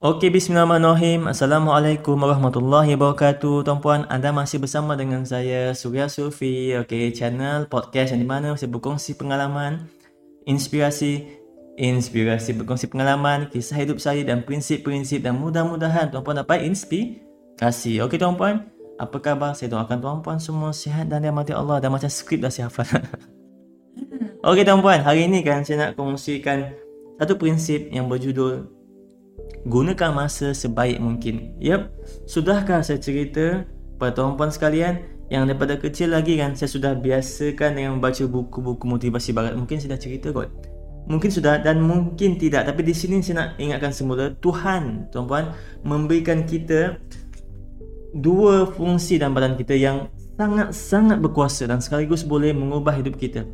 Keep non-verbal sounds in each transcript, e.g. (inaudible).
Okey, bismillahirrahmanirrahim. Assalamualaikum warahmatullahi wabarakatuh. Tuan-puan, anda masih bersama dengan saya, Surya Sufi. Okey, channel podcast yang di mana saya berkongsi pengalaman, inspirasi, inspirasi berkongsi pengalaman, kisah hidup saya dan prinsip-prinsip dan mudah-mudahan tuan-puan dapat inspirasi. Okey, tuan-puan. Apa khabar? Saya doakan tuan-puan semua sihat dan dirahmati Allah dan macam skrip dah saya hafal. Okey, tuan-puan. Hari ini kan saya nak kongsikan satu prinsip yang berjudul gunakan masa sebaik mungkin. Yep, sudahkah saya cerita pada tuan-puan sekalian yang daripada kecil lagi kan saya sudah biasakan dengan membaca buku-buku motivasi barat. Mungkin saya dah cerita kot. Mungkin sudah dan mungkin tidak. Tapi di sini saya nak ingatkan semula Tuhan, tuan-puan, memberikan kita dua fungsi dalam badan kita yang sangat-sangat berkuasa dan sekaligus boleh mengubah hidup kita.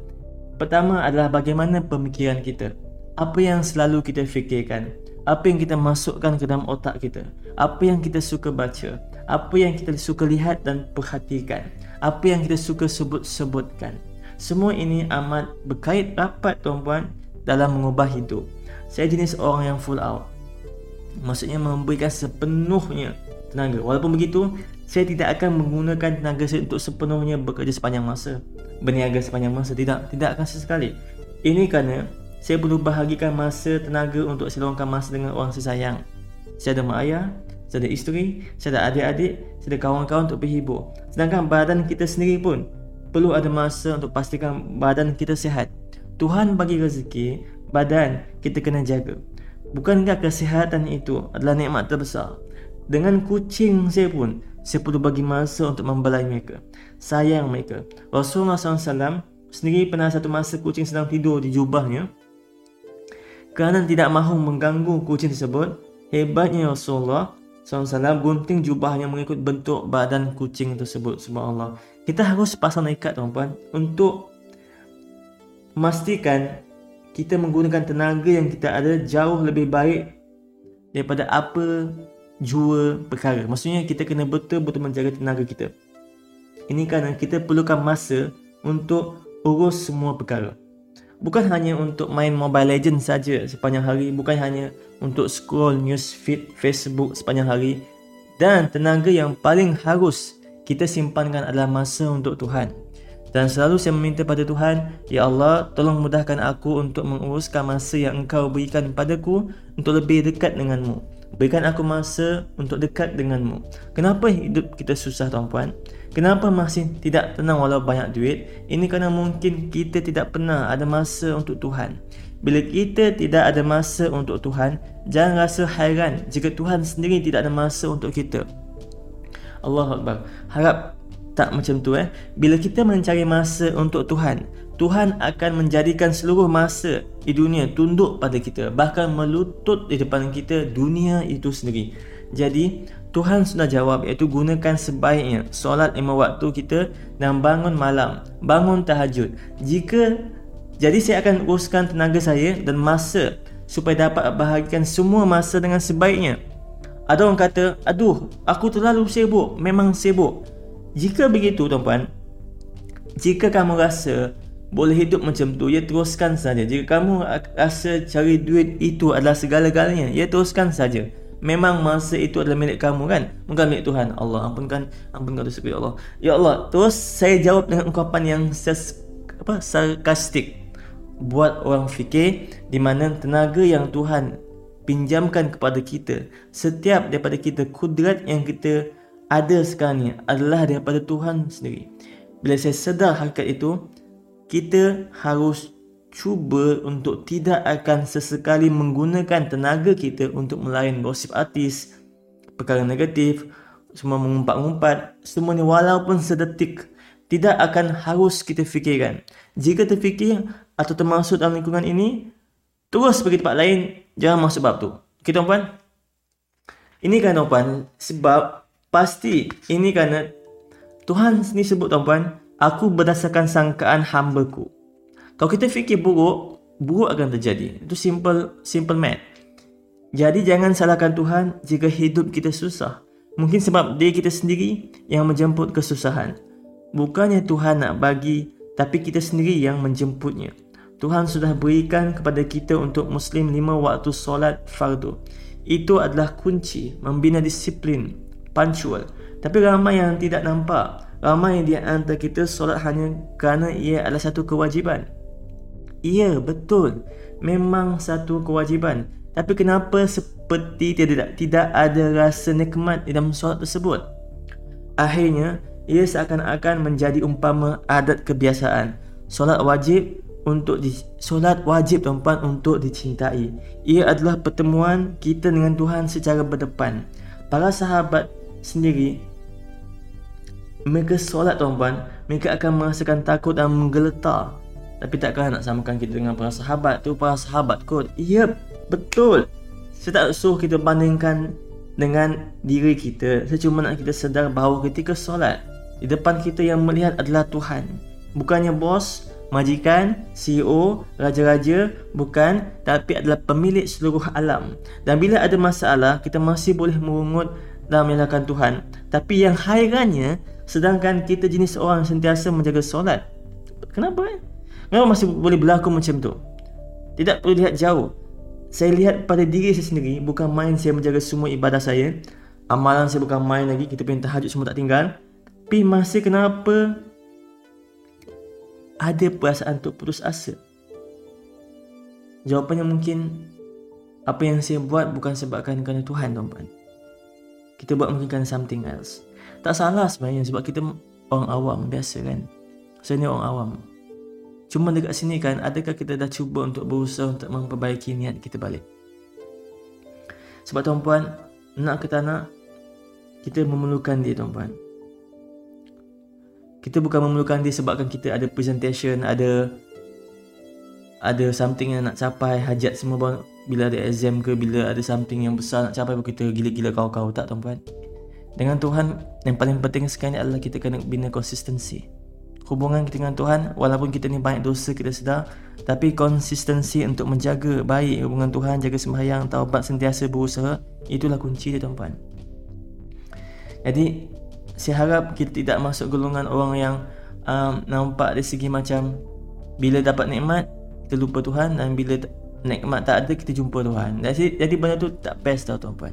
Pertama adalah bagaimana pemikiran kita. Apa yang selalu kita fikirkan apa yang kita masukkan ke dalam otak kita, apa yang kita suka baca, apa yang kita suka lihat dan perhatikan, apa yang kita suka sebut-sebutkan. Semua ini amat berkait rapat tuan-puan dalam mengubah hidup. Saya jenis orang yang full out. Maksudnya memberikan sepenuhnya tenaga. Walaupun begitu, saya tidak akan menggunakan tenaga saya untuk sepenuhnya bekerja sepanjang masa. Berniaga sepanjang masa. Tidak, tidak akan sesekali. Ini kerana saya perlu bahagikan masa tenaga untuk saya luangkan masa dengan orang saya sayang. Saya ada mak ayah, saya ada isteri, saya ada adik-adik, saya ada kawan-kawan untuk berhibur. Sedangkan badan kita sendiri pun perlu ada masa untuk pastikan badan kita sihat. Tuhan bagi rezeki, badan kita kena jaga. Bukankah kesihatan itu adalah nikmat terbesar? Dengan kucing saya pun, saya perlu bagi masa untuk membelai mereka. Sayang mereka. Rasulullah SAW sendiri pernah satu masa kucing sedang tidur di jubahnya kerana tidak mahu mengganggu kucing tersebut, hebatnya Rasulullah SAW gunting jubahnya mengikut bentuk badan kucing tersebut. Subhanallah. Kita harus pasang ikat tuan-tuan untuk memastikan kita menggunakan tenaga yang kita ada jauh lebih baik daripada apa jua perkara. Maksudnya kita kena betul-betul menjaga tenaga kita. Ini kerana kita perlukan masa untuk urus semua perkara bukan hanya untuk main Mobile Legends saja sepanjang hari, bukan hanya untuk scroll news feed Facebook sepanjang hari dan tenaga yang paling harus kita simpankan adalah masa untuk Tuhan. Dan selalu saya meminta pada Tuhan, Ya Allah, tolong mudahkan aku untuk menguruskan masa yang Engkau berikan padaku untuk lebih dekat denganmu. Berikan aku masa untuk dekat denganmu. Kenapa hidup kita susah tuan-puan? Kenapa masih tidak tenang walau banyak duit? Ini kerana mungkin kita tidak pernah ada masa untuk Tuhan. Bila kita tidak ada masa untuk Tuhan, jangan rasa hairan jika Tuhan sendiri tidak ada masa untuk kita. Allah Akbar. Harap tak macam tu eh. Bila kita mencari masa untuk Tuhan, Tuhan akan menjadikan seluruh masa di dunia tunduk pada kita. Bahkan melutut di depan kita dunia itu sendiri. Jadi, Tuhan sudah jawab iaitu gunakan sebaiknya solat lima waktu kita dan bangun malam, bangun tahajud. Jika jadi saya akan uruskan tenaga saya dan masa supaya dapat bahagikan semua masa dengan sebaiknya. Ada orang kata, aduh, aku terlalu sibuk, memang sibuk. Jika begitu tuan-puan, jika kamu rasa boleh hidup macam tu, ya teruskan saja. Jika kamu rasa cari duit itu adalah segala-galanya, ya teruskan saja. Memang masa itu adalah milik kamu kan? Bukan milik Tuhan. Allah ampunkan ampunkan dosa ya Allah. Ya Allah terus saya jawab dengan ungkapan yang ses, apa sarkastik. Buat orang fikir di mana tenaga yang Tuhan pinjamkan kepada kita setiap daripada kita kudrat yang kita ada sekarang ni adalah daripada Tuhan sendiri. Bila saya sedar hakikat itu kita harus cuba untuk tidak akan sesekali menggunakan tenaga kita untuk melayan gosip artis, perkara negatif, semua mengumpat-ngumpat, semuanya walaupun sedetik tidak akan harus kita fikirkan. Jika terfikir atau termasuk dalam lingkungan ini, terus pergi tempat lain, jangan masuk bab tu. Okay tuan-puan? Ini kan tuan-puan, sebab pasti ini kerana Tuhan sendiri sebut tuan-puan, aku berdasarkan sangkaan hambaku. Kalau kita fikir buruk, buruk akan terjadi. Itu simple simple math. Jadi jangan salahkan Tuhan jika hidup kita susah. Mungkin sebab dia kita sendiri yang menjemput kesusahan. Bukannya Tuhan nak bagi, tapi kita sendiri yang menjemputnya. Tuhan sudah berikan kepada kita untuk Muslim lima waktu solat fardu. Itu adalah kunci membina disiplin, punctual. Tapi ramai yang tidak nampak. Ramai di antara kita solat hanya kerana ia adalah satu kewajipan. Ya, betul. Memang satu kewajipan. Tapi kenapa seperti tidak tidak ada rasa nikmat di dalam solat tersebut? Akhirnya, ia seakan-akan menjadi umpama adat kebiasaan. Solat wajib untuk di, solat wajib tuan-puan untuk dicintai. Ia adalah pertemuan kita dengan Tuhan secara berdepan. Para sahabat sendiri mereka solat tuan-puan, mereka akan merasakan takut dan menggeletar. Tapi takkan nak samakan kita dengan para sahabat tu para sahabat kot. Ya, betul. Saya tak suruh kita bandingkan dengan diri kita. Saya cuma nak kita sedar bahawa ketika solat, di depan kita yang melihat adalah Tuhan. Bukannya bos, majikan, CEO, raja-raja, bukan, tapi adalah pemilik seluruh alam. Dan bila ada masalah, kita masih boleh merungut dan menyalahkan Tuhan. Tapi yang hairannya, sedangkan kita jenis orang sentiasa menjaga solat. Kenapa eh? Kenapa masih boleh berlaku macam tu? Tidak perlu lihat jauh. Saya lihat pada diri saya sendiri, bukan main saya menjaga semua ibadah saya. Amalan saya bukan main lagi, kita punya tahajud semua tak tinggal. Tapi masih kenapa ada perasaan untuk putus asa? Jawapannya mungkin apa yang saya buat bukan sebabkan kerana Tuhan tuan-tuan. Kita buat mungkin kerana something else. Tak salah sebenarnya sebab kita orang awam biasa kan. Saya ni orang awam. Cuma dekat sini kan adakah kita dah cuba untuk berusaha untuk memperbaiki niat kita balik? Sebab tuan-puan nak ke tak nak kita memerlukan dia tuan-puan kita bukan memerlukan dia sebabkan kita ada presentation, ada ada something yang nak capai, hajat semua bila ada exam ke, bila ada something yang besar nak capai kita gila-gila kau-kau tak tuan-puan. Dengan Tuhan, yang paling penting sekali adalah kita kena bina konsistensi. Hubungan kita dengan Tuhan, walaupun kita ni banyak dosa kita sedar, tapi konsistensi untuk menjaga baik hubungan Tuhan, jaga sembahyang, taubat sentiasa berusaha, itulah kunci dia tuan-puan. Jadi, saya harap kita tidak masuk golongan orang yang um, nampak dari segi macam bila dapat nikmat kita lupa Tuhan dan bila nikmat tak ada kita jumpa Tuhan. Jadi jadi benda tu tak best tau tuan-puan.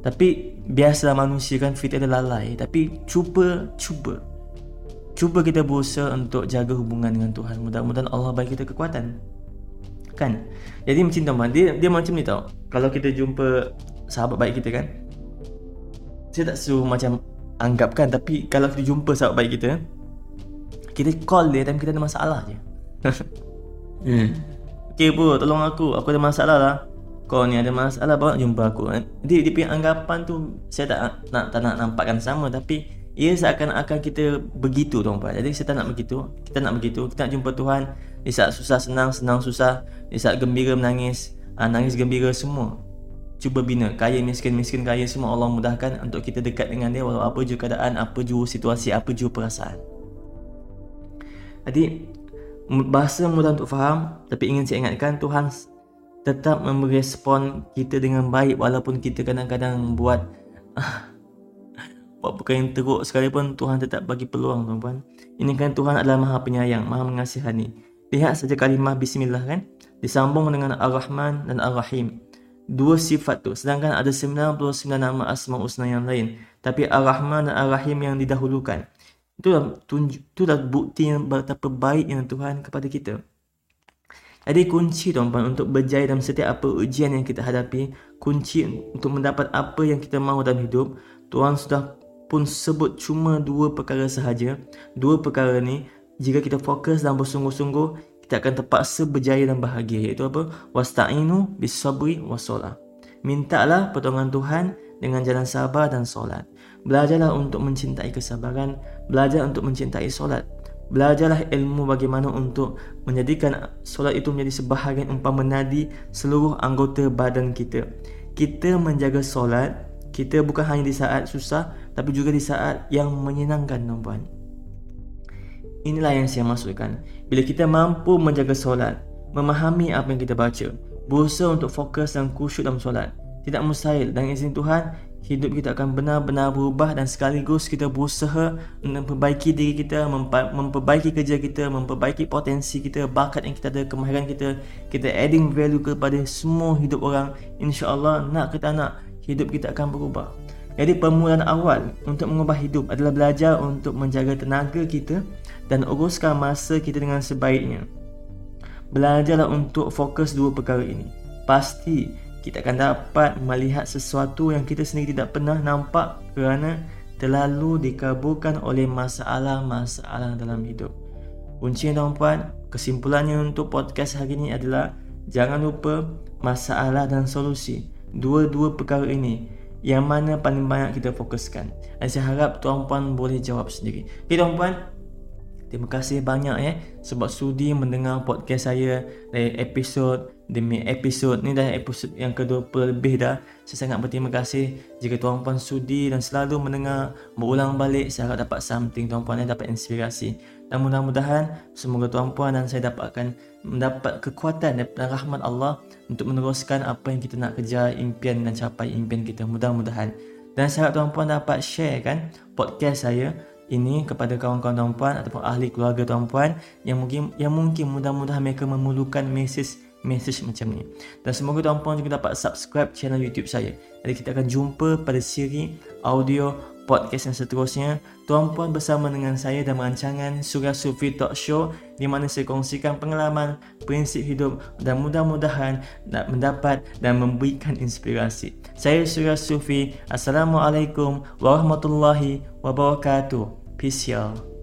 Tapi biasalah manusia kan fit ada lalai tapi cuba cuba cuba kita berusaha untuk jaga hubungan dengan Tuhan. Mudah-mudahan Allah bagi kita kekuatan. Kan? Jadi macam tuan-puan dia dia macam ni tau. Kalau kita jumpa sahabat baik kita kan saya tak suruh macam anggapkan tapi kalau kita jumpa sahabat baik kita kita call dia dan kita ada masalah je (laughs) hmm. Okay bro tolong aku aku ada masalah lah kau ni ada masalah bawa jumpa aku. Dia, dia punya anggapan tu saya tak nak tak nak nampakkan sama tapi ia seakan-akan kita begitu tuan-tuan jadi saya tak nak begitu kita nak begitu. Kita nak jumpa Tuhan. Di saat susah senang senang susah. Di saat gembira menangis. Ah, nangis gembira semua. Cuba bina kaya miskin miskin kaya semua Allah mudahkan untuk kita dekat dengan dia. Walau apa juga keadaan apa juga situasi apa juga perasaan. Jadi bahasa mudah untuk faham tapi ingin saya ingatkan Tuhan tetap memberi respon kita dengan baik walaupun kita kadang-kadang buat (laughs) buat perkara yang teruk sekalipun Tuhan tetap bagi peluang tuan-tuan ini kan Tuhan adalah maha penyayang maha mengasihani. Lihat saja kalimah bismillah kan? Disambung dengan ar-rahman dan ar-rahim. Dua sifat tu. Sedangkan ada 99 nama asma husna yang lain. Tapi ar-rahman dan ar-rahim yang didahulukan. Itulah tunjuk itulah bukti yang betapa baik yang Tuhan kepada kita jadi kunci tuan-tuan untuk berjaya dalam setiap apa ujian yang kita hadapi. Kunci untuk mendapat apa yang kita mahu dalam hidup. Tuhan sudah pun sebut cuma dua perkara sahaja. Dua perkara ni jika kita fokus dan bersungguh-sungguh kita akan terpaksa berjaya dan bahagia iaitu apa? Wasta'inu bisabri wasolah mintalah pertolongan Tuhan dengan jalan sabar dan solat. Belajarlah untuk mencintai kesabaran. Belajar untuk mencintai solat belajarlah ilmu bagaimana untuk menjadikan solat itu menjadi sebahagian umpama nadi seluruh anggota badan kita. Kita menjaga solat kita bukan hanya di saat susah tapi juga di saat yang menyenangkan tuan-tuan Inilah yang saya maksudkan. Bila kita mampu menjaga solat, memahami apa yang kita baca, berusaha untuk fokus dan khusyuk dalam solat, tidak mustahil. Dan izin Tuhan, hidup kita akan benar-benar berubah dan sekaligus kita berusaha memperbaiki diri kita, memperbaiki kerja kita, memperbaiki potensi kita, bakat yang kita ada, kemahiran kita, kita adding value kepada semua hidup orang. InsyaAllah nak kita nak, hidup kita akan berubah. Jadi permulaan awal untuk mengubah hidup adalah belajar untuk menjaga tenaga kita dan uruskan masa kita dengan sebaiknya. Belajarlah untuk fokus dua perkara ini. Pasti kita akan dapat melihat sesuatu yang kita sendiri tidak pernah nampak kerana terlalu dikaburkan oleh masalah-masalah dalam hidup. Kunci yang tuan-puan, kesimpulannya untuk podcast hari ini adalah jangan lupa masalah dan solusi. Dua-dua perkara ini yang mana paling banyak kita fokuskan. Dan saya harap tuan-puan boleh jawab sendiri. Okay tuan-puan, terima kasih banyak ya sebab sudi mendengar podcast saya dari episod demi episod ni dah episod yang ke-20 lebih dah. Saya sangat berterima kasih jika tuan puan sudi dan selalu mendengar. Berulang balik saya harap dapat something. Tuan puan yang dapat inspirasi. Dan mudah-mudahan semoga tuan puan dan saya dapatkan mendapat kekuatan dan rahmat Allah untuk meneruskan apa yang kita nak kejar impian dan capai impian kita. Mudah-mudahan. Dan saya harap tuan puan dapat share kan podcast saya ini kepada kawan-kawan tuan puan ataupun ahli keluarga tuan puan yang mungkin yang mungkin mudah-mudahan mereka memerlukan mesej message macam ni. Dan semoga tuan puan juga dapat subscribe channel YouTube saya. Jadi kita akan jumpa pada siri audio podcast yang seterusnya. Tuan puan bersama dengan saya dalam rancangan Surah Sufi Talk Show di mana saya kongsikan pengalaman prinsip hidup dan mudah-mudahan nak mendapat dan memberikan inspirasi. Saya Surah Sufi. Assalamualaikum warahmatullahi wabarakatuh Peace, y'all.